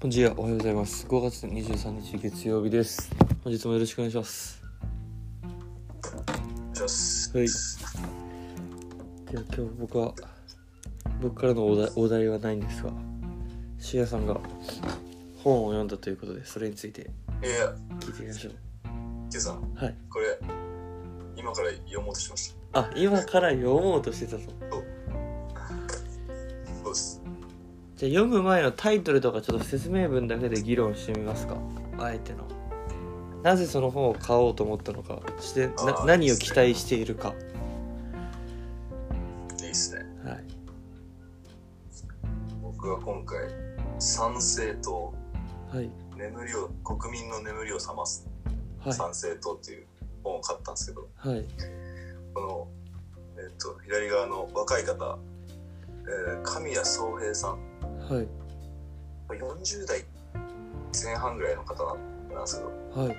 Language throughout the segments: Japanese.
こんにちは、おはようございます。5月23日月曜日です。本日もよろしくお願いします。じゃあすはい。では今日僕は、僕からのお題お題はないんですが、しやさんが本を読んだということで、それについて聞いてみましょう。ケイさんはい。これ今から読もうとしましたあ、今から読もうとしてたぞ。じゃあ読む前のタイトルとかちょっと説明文だけで議論してみますか。あえての。なぜその本を買おうと思ったのか、してな何を期待しているか。いいっすねはい。僕は今回参政党はい。眠りを国民の眠りを覚ます、はい。参政党っていう本を買ったんですけどはい。このえっと左側の若い方、えー神谷宗平さんはい。40代前半ぐらいの方なんですけどはい。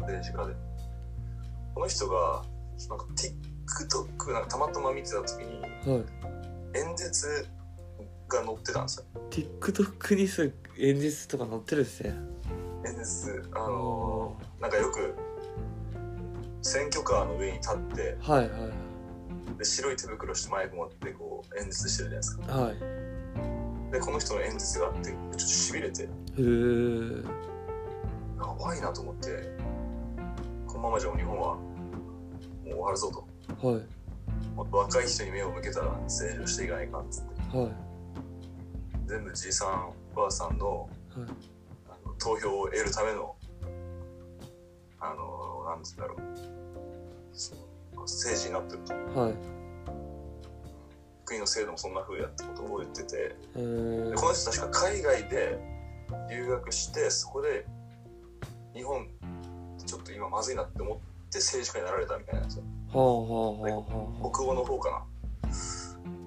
政治家でこの人がなんか TikTok なんかたまたま見てた時にはい。演説が載ってたんですよ TikTok にそう演説とか載ってるっすね。演説あのーなんかよく選挙カーの上に立ってはいはいで白い手袋してマイク持ってこう演説してるじゃないですかはい。でこの人の演説があってちょっとしびれてへー。やばいなと思ってこのままじゃ日本はもう終わるぞとはい。もっと若い人に目を向けたら政治をしていかないかんっつってはい。全部じいさんばあさんのはい。あの投票を得るためのあのなんつうんだろう政治になってるとはい。国の制度もそんな風やってことを言ってて。この人確か海外で留学してそこで日本ちょっと今まずいなって思って政治家になられたみたいなんですよはあはあはあは北欧の方かなあ。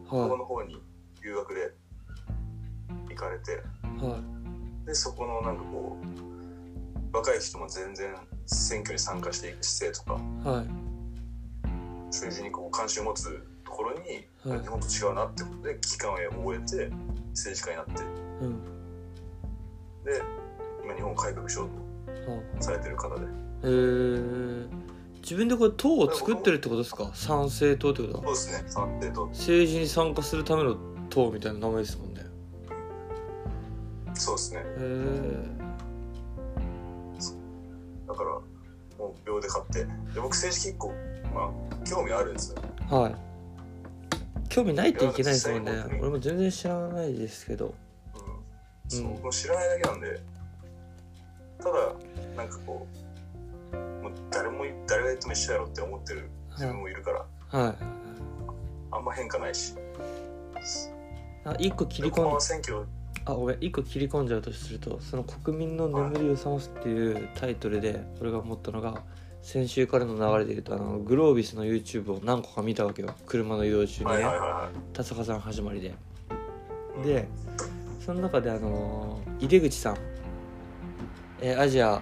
北欧はの方に留学で行かれてい。はい。でそこのなんかこう若い人も全然選挙に参加していく姿勢とかはい。政治にこう関心を持つところに、はい日本と違うなってことで危機感を覚えて政治家になってうん。で今日本を改革しようはとされてる方であ。えー。自分でこれ党を作ってるってことですか？参政党ってことはそうですね参政党政治に参加するための党みたいな名前ですもんね。そうですねへー。だからもう秒で買ってで僕政治結構まあ興味あるんですよはい。興味ないといけないですもんね。俺も全然知らないですけど。うん、そうも知らないだけなんで。ただなんかこうもう誰も誰が言っても一緒やろって思ってる自分もいるから、はい。あんま変化ないし。あ、一個切り込んま選挙あごめん。一個切り込んじゃうとするとその「国民の眠りを覚ます」っていうタイトルで俺が思ったのが先週からの流れで言うとあのグロービスの YouTube を何個か見たわけよ。車の移動中にはいねはいはいは田坂さん始まりで。いでその中であの井出口さん。えーアジア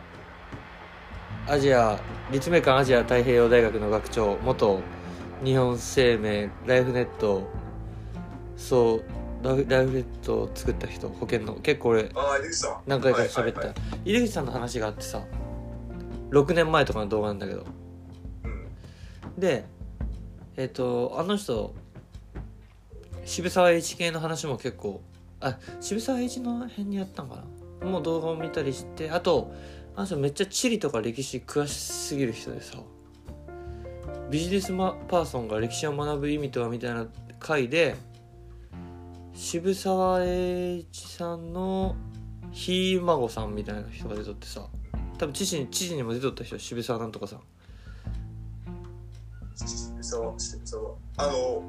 アジア立命館アジア太平洋大学の学長元日本生命ライフネットそうライライフネットを作った人保険の。結構俺ああ井口さん。何回か喋った、はいはいはい。井出口さんの話があってさ6年前とかの動画なんだけど。うん。でえっ、とあの人渋沢栄一系の話も結構あ渋沢栄一の辺にやったんかな？もう動画を見たりしてあとあの人めっちゃ地理とか歴史詳しすぎる人でさビジネスマパーソンが歴史を学ぶ意味とはみたいな回で渋沢栄一さんのひい孫さんみたいな人が出とってさ多分知事に知事にも出とった人渋沢なんとかさん。あの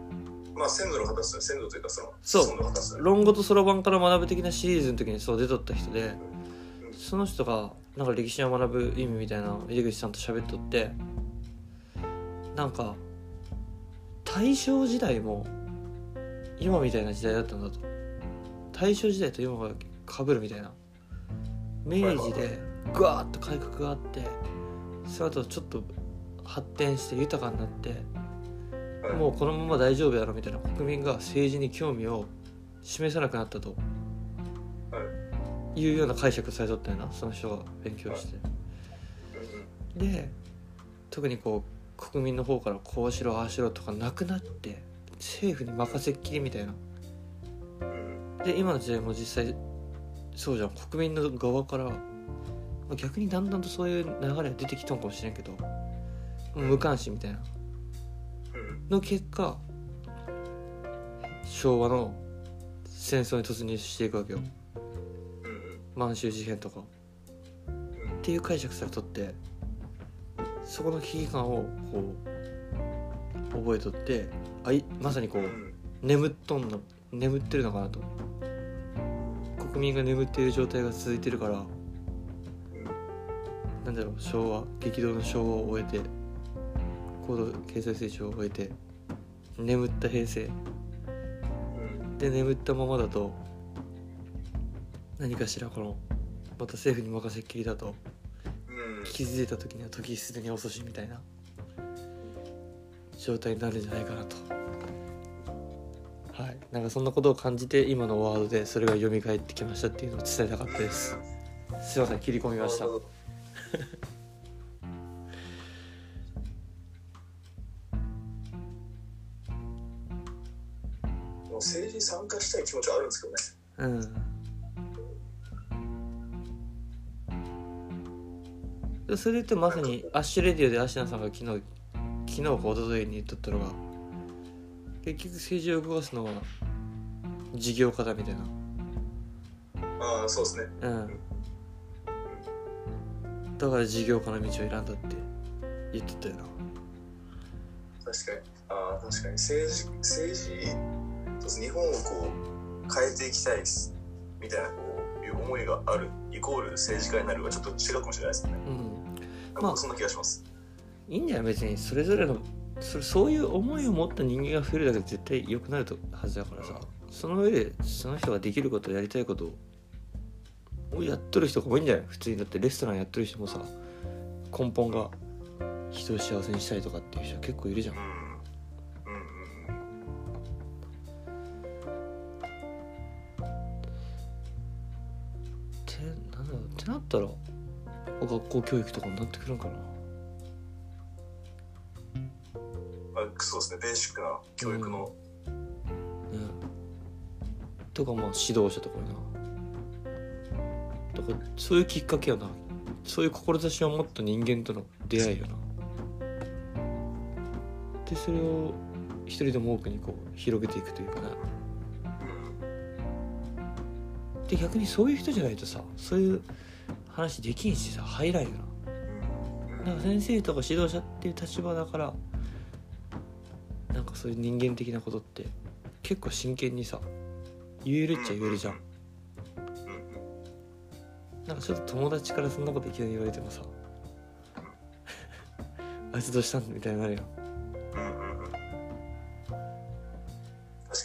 まあ先祖の方ですね先祖というかそのそう。子孫の方です。ね論語とそろばんから学ぶ的なシリーズの時にそう出とった人でその人がなんか歴史を学ぶ意味みたいな井出口さんと喋っとってなんか大正時代も今みたいな時代だったんだと。大正時代と今が被るみたいな。明治でグワーッと改革があってその後ちょっと発展して豊かになってはいもうこのまま大丈夫やろみたいな国民が政治に興味を示さなくなったとはいいうような解釈されとったよなその人が勉強して。うんで特にこう国民の方からこうしろああしろとかなくなって政府に任せっきりみたいな。で今の時代も実際そうじゃん。国民の側からまあ逆にだんだんとそういう流れが出てきたんかもしれんけど無関心みたいな。うん。の結果昭和の戦争に突入していくわけよ。うん。満州事変とか。うんっていう解釈されとってそこの危機感をこう覚えとってあいまさにこううん。眠っとんの眠ってるのかなと。国民が眠っている状態が続いてるからなんだろう昭和激動の昭和を終えて高度経済成長を終えて眠った平成。うん。で眠ったままだと何かしらこのまた政府に任せっきりだとうん。気づいた時には時すでに遅しみたいな状態になるんじゃないかなと。はい。なんかそんなことを感じて今のワードでそれが蘇ってきましたっていうのを伝えたかったです。すいません切り込みましたもう政治に参加したい気持ちはあるんですけどね。うんでそれで言うとまさにアッシュレディオでアシナさんが昨日昨日か一昨日に言っとったのが結局政治を動かすのは事業家だみたいなああ、そうですね。うんだから事業家の道を選んだって言ってたよな確かに。ああ、確かに。政治、政治、日本をこう、変えていきたいです。みたいな、こう、いう思いがある、イコール政治家になるはちょっと違うかもしれないですね。うんなんかそんな気がします。いいんじゃない別にそれぞれのそれそういう思いを持った人間が増えるだけで絶対良くなるとはずだからさその上でその人ができることやりたいことをやっとる人が多いんじゃない？普通にだってレストランやってる人もさ根本が人を幸せにしたいとかっていう人結構いるじゃん。てなんだろう？ってなったら学校教育とかになってくるんかな？そうですね。ベーシックな教育の、ね。とかまあ指導者とかになだからそういうきっかけよな。そういう志を持った人間との出会いよな。でそれを一人でも多くにこう広げていくというかな。で逆にそういう人じゃないとさそういう話できんしさ入らんよな。だから先生とか指導者っていう立場だからなんかそういう人間的なことって結構真剣にさ言えるっちゃ言えるじゃん。なんかちょっと友達からそんなこといきなり言われてもさあいつどうしたん？みたいになるようんうんうんうん。確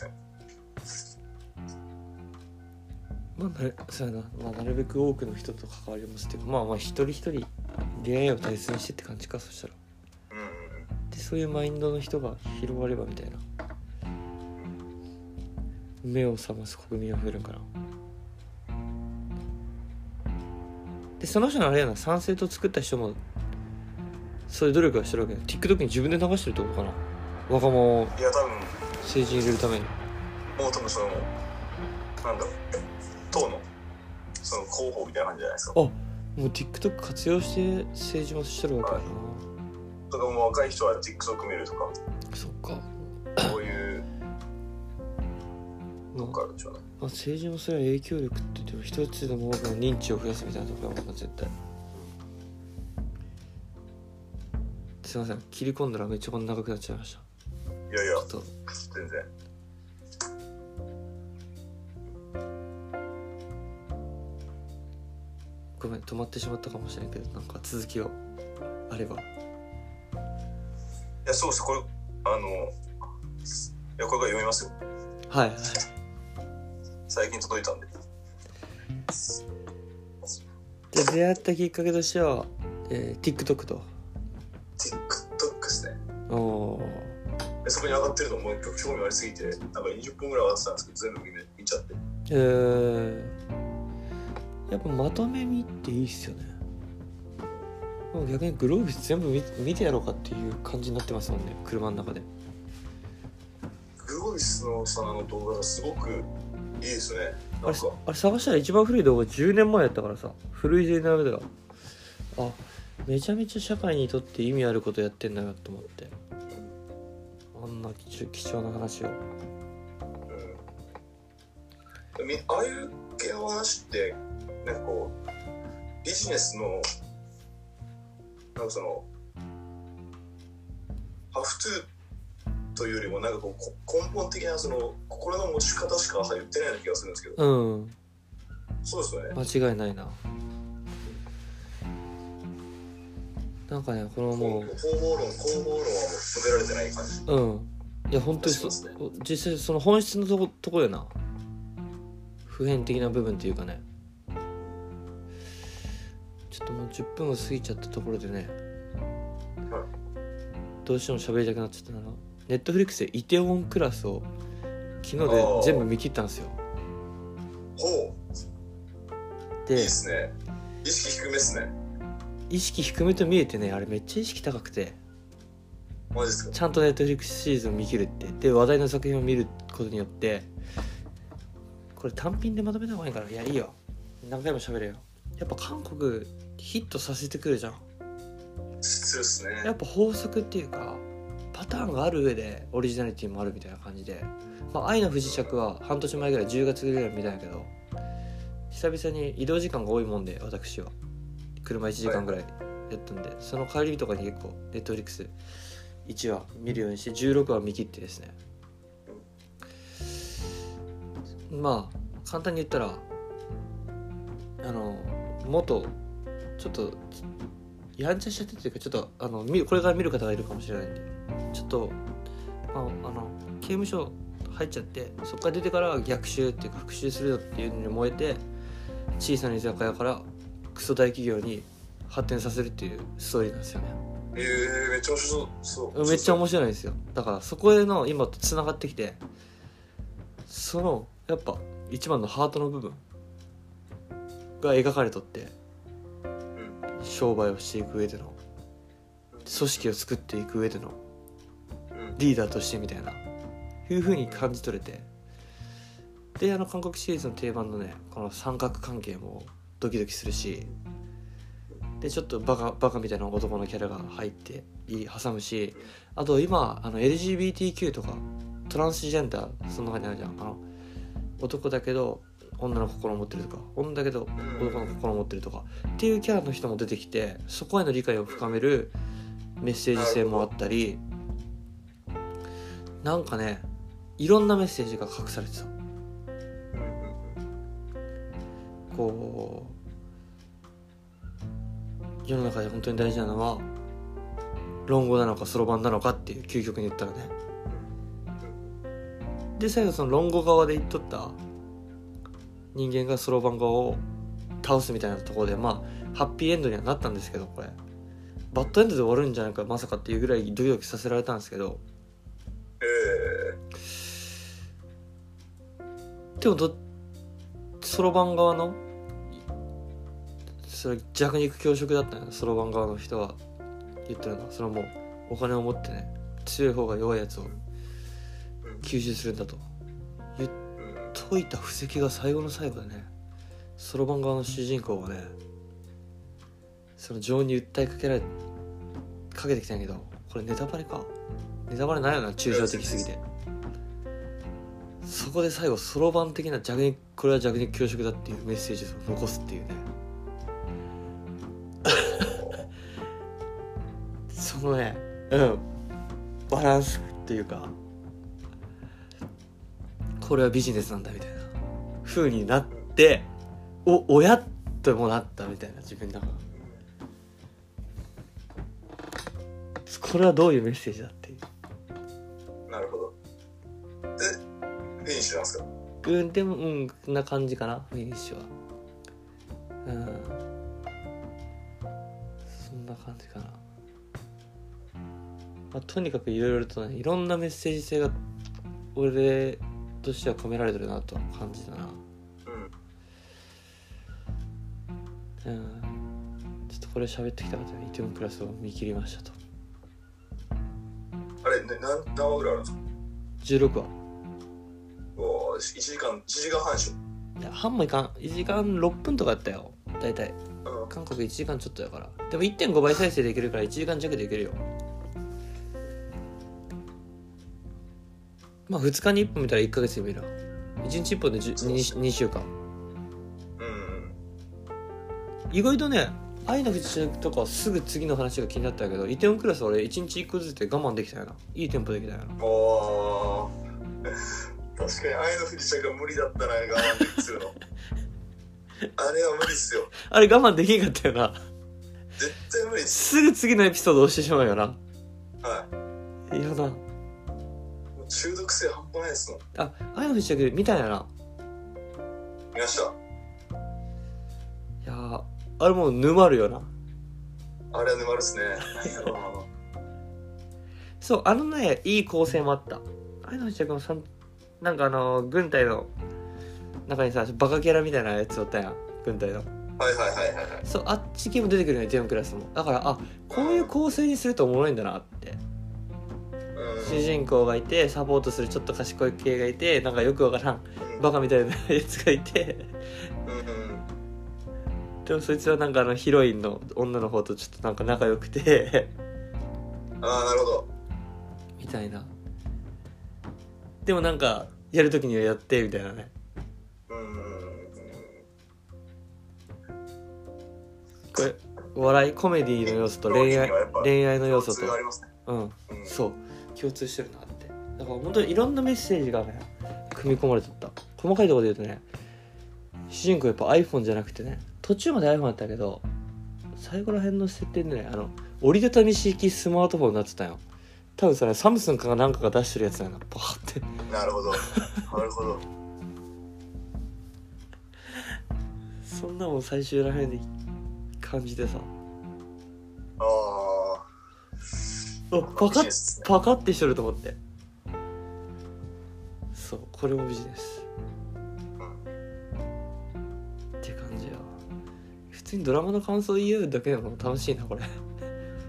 かに。まあなるそうやな、まあ、なるべく多くの人と関わりますっていうかまあまあ一人一人出会いを大切にしてって感じかそしたらうん。でそういうマインドの人が広がればみたいな目を覚ます国民が増えるんかなでその人のあれやな賛成と作った人もそういう努力はしてるわけね TikTok に自分で流してるってことかな。若者をいや、多分、政治に入れるために。もう多分その、なんだろう、党の、その広報みたいな感じじゃないですか。あもう TikTok 活用して政治もしてるわけやとかもう若い人は TikTok 見るとかまのがあ政治もそれは影響力って言っても一つでも多くの認知を増やすみたいなところだもんな絶対すいません切り込んだらめっちゃこんな長くなっちゃいましたいやいやちょっと全然。ごめん止まってしまったかもしれんけどなんか続きをあればいや、そうです。これ、あの、いや、これから読みますよ。はいはい最近届いたんで。で出会ったきっかけとしては、えー、TikTok と TikTok ですね。おおでそこに上がってるのも興味ありすぎて、なんか20分ぐらい上がってたんですけど、全部見ちゃって。ーえー、やっぱまとめ見っていいっすよねもう逆にグローブス全部見見てやろうかっていう感じになってますもんね車の中でグロイスのさんの動画がすごくいいですね。あれあれ探したら一番古い動画10年前やったからさ。古いでダメだ。よあめちゃめちゃ社会にとって意味あることやってんだよと思って。あんな貴重貴重な話を。うん。みああいう系の話ってなんかこうビジネスのなんかそのハフトゥーというよりもなんかこうこ根本的なその心の持ち方しか言ってないような気がするんですけど。うん。そうですよね。間違いないな。なんかねこのも方法論方法論はもう述べられてない感じ。ううん。いや本当にそね。実際その本質のとことこよな。普遍的な部分っていうかね。ちょっともう10分を過ぎちゃったところでね。はい。どうしても喋りたくなっちゃったなネットフリックスでイテウォンクラスを昨日あでー。全部見切ったんですよ。ほう。いいでですね。意識低めっすね。意識低めと見えてねあれめっちゃ意識高くて。マジですか？ちゃんとネットフリックスシーズン見切るって。で話題の作品を見ることによってこれ単品でまとめた方がいいからいやいいよ。何回も喋れよ。やっぱ韓国ヒットさせてくるじゃん。そうですね。やっぱ法則っていうかパターンがある上でオリジナリティもあるみたいな感じで「まあ、愛の不時着」は半年前ぐらい10月ぐらい見たんやけど久々に移動時間が多いもんで私は。車1時間ぐらいやったんで、その帰りとかに結構ネットフリックス1話見るようにして16話見切ってですね。まあ簡単に言ったらあの元ちょっとやんちゃしちゃってっていうかちょっとあのこれから見る方がいるかもしれないんで。ちょっとまああの刑務所入っちゃってそこから出てから逆襲っていうか復讐するよっていうのに燃えて小さな居酒屋からクソ大企業に発展させるっていうストーリーなんですよね。えー、めっちゃ面白そうめっちゃ面白いですよ。だからそこへの今とつながってきてそのやっぱ一番のハートの部分が描かれとってうん商売をしていく上での組織を作っていく上でのリーダーとしてみたいないう風に感じ取れて。であの韓国シリーズの定番のねこの三角関係もドキドキするしでちょっとバカバカみたいな男のキャラが入っていい挟むしあと今あの LGBTQ とかトランスジェンダーそんな感じあるじゃん。あの男だけど女の心を持ってるとか女だけど男の心を持ってるとかっていうキャラの人も出てきてそこへの理解を深めるメッセージ性もあったりなんかねいろんなメッセージが隠されてた。こう世の中で本当に大事なのは論語なのかそろばんなのかっていう究極に言ったらね。で最後その論語側で言っとった人間がそろばん側を倒すみたいなところでまあハッピーエンドにはなったんですけどこれ。バッドエンドで終わるんじゃないかまさかっていうぐらいドキドキさせられたんですけどでもそろばん側の？それ弱肉強食だったよそろばん側の人は。言ってるのは。それはもうお金を持ってね。強い方が弱いやつを吸収するんだと。うん解いた布石が最後の最後でね。そろばん側の主人公がねその情に訴えかけられかけてきたんやけどこれネタバレか？ネタバレないよな抽象的すぎて。そこで最後そろばん的な弱肉これは弱肉強食だっていうメッセージを残すっていうね。そのねうん。バランスっていうかこれはビジネスなんだみたいな。風になってお親ともなったみたいな自分の中が。これはどういうメッセージだっていう。なるほど。でフィニッシュなんですか？うんでもうんこんな感じかなフィニッシュは。うん。そんな感じかな、まあ、とにかくいろいろとねいろんなメッセージ性が俺としては込められてるなとは感じたな。うん。うんちょっとこれ喋ってきたかったねイテウォンクラスを見切りましたと。あれ、ね、何何話ぐらいあるんですか？16話おー1時間1時間半でしいや半もいかん。1時間6分とかやったよ。大体。ょ、うん、韓国1時間ちょっとやから。でも1.5倍再生できるから1時間弱でいけるよ。まあ2日に1本見たら1ヶ月で見るわ1日1本で 2, 2週間。うん意外とね愛の不時着とかすぐ次の話が気になったけどイテウォンクラスは俺1日1個ずつで我慢できたよな。いいテンポできたよな。おー確かに愛の不時着が無理だったな我慢でするの あれは無理っすよ。あれ我慢できんかったよな。絶対無理っす。すぐ次のエピソード押してしまうよな。はい。いやなもう中毒性半端ないですもん。あ愛の不時着見たんやな。見ました。いやーあれもう沼るよな。あれは沼るっすね。そうあのねいい構成もあった。愛の不時着もさんなんかあの軍隊の中にさバカキャラみたいなやつおったやん。軍隊の。はいはいはいはいはい。そうあっち系も出てくるよねイテウォンクラスも。だからあこういう構成にするとおもろいんだなって。うん。主人公がいてサポートするちょっと賢い系がいてなんかよくわからんうん。バカみたいなやつがいて。でもそいつはなんかあのヒロインの女の方とちょっとなんか仲良くて。ああなるほど。みたいなでもなんかやるときにはやってみたいなね。これ笑いコメディの要素と恋愛恋愛の要素と。ね。うん。うん。そう。共通してるなって。だから本当にいろんなメッセージがね組み込まれてった。細かいところで言うとね主人公やっぱ iPhone じゃなくてね途中まで iPhone だったけど最後ら辺の設定でねあの折りたたみ式スマートフォンになってたよ多分それサムスンかがなんかが出してるやつな。パーって。なるほど。なるほど。そんなもん最終ら辺で感じてさ。ああおパカッね。パカってしとると思って。そうこれもビジネス。って感じや。普通にドラマの感想言うだけでも楽しいなこれ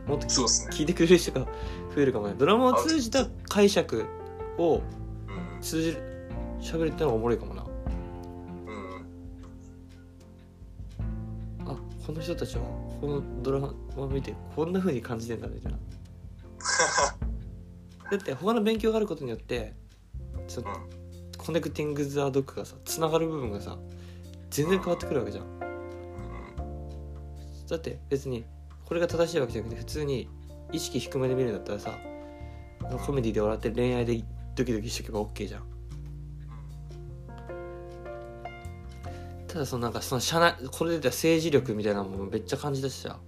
もっと聞いてくれる人が増えるかもね。ドラマを通じた解釈をうん。通じる喋るってのがおもろいかもな。うん。あこの人たちはこのドラマを見てこんな風に感じてんだみたいな。だって他の勉強があることによってそのコネクティング・ザ・ドックがさつながる部分がさ全然変わってくるわけじゃん。だって別にこれが正しいわけじゃなくて普通に意識低めで見るんだったらさコメディで笑って恋愛でドキドキしとけば OK じゃん。ただそのなんかその社内これで言ったら政治力みたいなのもめっちゃ感じたしさ。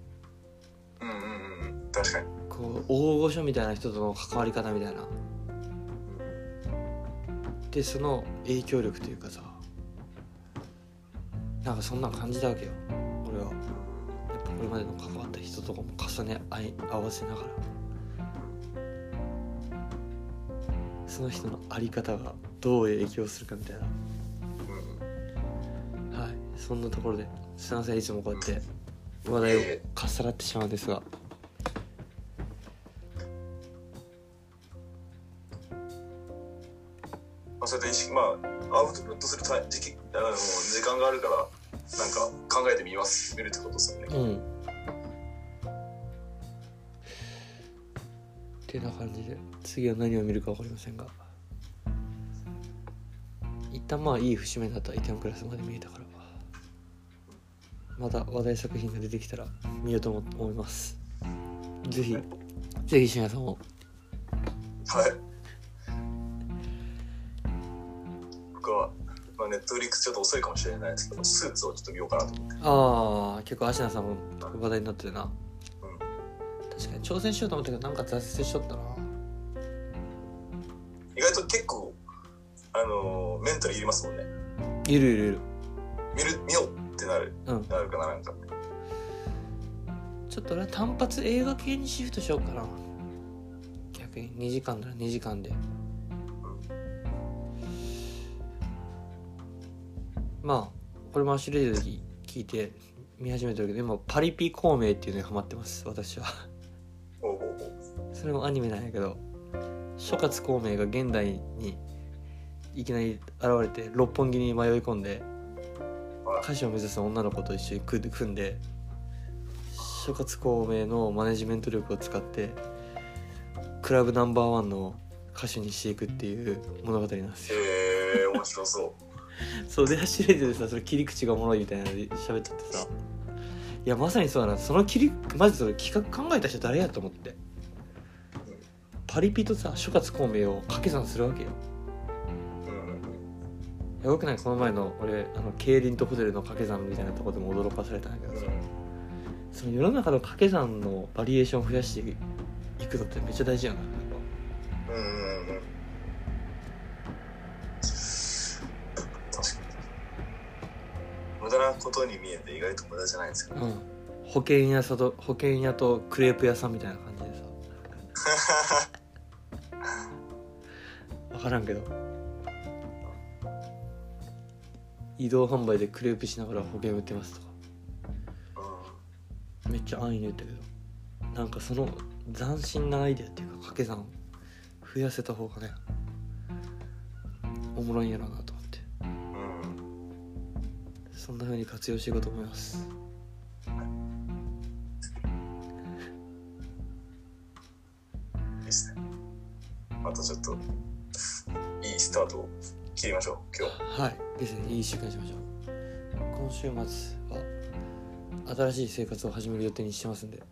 うんうん確かに。こう大御所みたいな人との関わり方みたいな。でその影響力というかさなんかそんなん感じたわけよ。俺は。やっぱこれまでの関わった人とかも重ね合い合わせながら。その人の在り方がどう影響するかみたいうん。なはい。そんなところですいません。いつもこうやって話題をかっさらってしまうんですがてな感じで次は何を見るか分かりませんが。一旦まあいい節目になったイテウォンクラスまで見えたから。また話題作品が出てきたら見ようと思思います。ぜひぜひ深夜さんもはい。僕は、まあ、ネットフリックスちょっと遅いかもしれないですけどスーツをちょっと見ようかなと思って。ああ結構芦名さんも話題になってるな挑戦しようと思ったけどなんか挫折しとったな。意外と結構あのーメンタルいりますもんね。いるいるいる。見る見ようってなるうん。なるかななんか。ちょっと俺は単発映画系にシフトしようかな。逆に2時間なら2時間で。まあこれもアシュレイドで聞いて見始めてるけど今パリピ孔明っていうのにハマってます私はそれもアニメなんやけど諸葛孔明が現代にいきなり現れて六本木に迷い込んではい歌手を目指す女の子と一緒に組んで諸葛孔明のマネジメント力を使ってクラブナンバーワンの歌手にしていくっていう物語なんですよ。へえ面白そう。そうで走れててさそれ切り口がおもろいみたいなので喋っちゃってさ。いやまさにそうだな。その切りマジそれ企画考えた人誰やと思ってパリピとさ諸葛孔明を掛け算するわけよ。やばくないこの前の俺あの競輪とホテルの掛け算みたいなとこでも驚かされたんだけどさ。その世の中の掛け算のバリエーションを増やしていくのってめっちゃ大事やな。うんうんうん。うん確かに。無駄なことに見えて意外と無駄じゃないんですけどうん。保険屋さと保険屋とクレープ屋さんみたいな感じでさ 分からんけど。移動販売でクレープしながら保険売ってますとか。めっちゃ安易に言ったけど。なんかその斬新なアイデアっていうか掛け算増やせた方がねおもろいんやろうなと思って。そんな風に活用していこうと思います。またちょっといいスタートを切りましょう今日。はい。ですねいい1週間にしましょう。今週末は新しい生活を始める予定にしてますんで。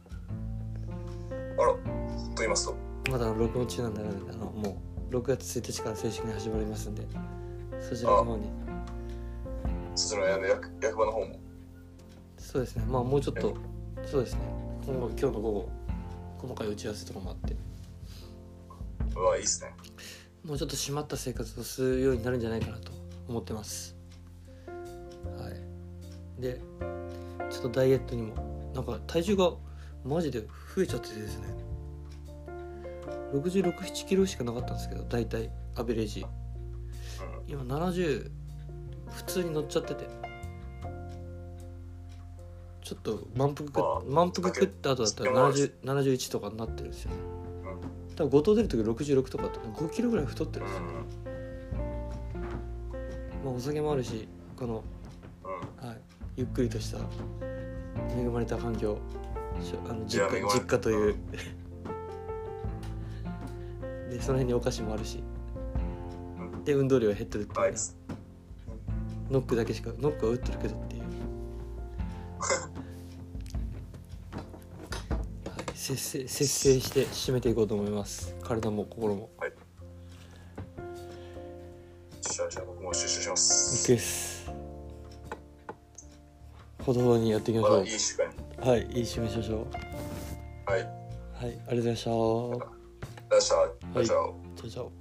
あらと言いますと。まだ録音中なんであれなんであのもう6月1日から正式に始まりますんで。そちらの方に。そちらの役役場の方も。そうですね。まあもうちょっとそうですね。今後今日の午後細かい打ち合わせとかもあって。うわいいっすねもうちょっと締まった生活をするようになるんじゃないかなと思ってます。はい。でちょっとダイエットにもなんか体重がマジで増えちゃっててですね。6 6 7キロしかなかったんですけど大体アベレージ。今70普通に乗っちゃってて。ちょっと満腹満腹食った後だったら70 71とかになってるんですよね。うん多分後藤出る時66とかだと5キロぐらい太ってるんですよ、うん。まあ、お酒もあるしこの、うんはい、ゆっくりとした恵まれた環境あの実家実家という。でその辺にお菓子もあるし。うんで運動量減ってるっていうノックだけしかノックは打ってるけど節制節制して締めていこうと思います。体も心も。じゃあじゃあ僕も出社しま OK す。ですほどほどにやっていきましょいい時間に。うはいいい締めしましょう。はい。はいありがとうございました。いらっしゃいいらっしゃいチャオチャオ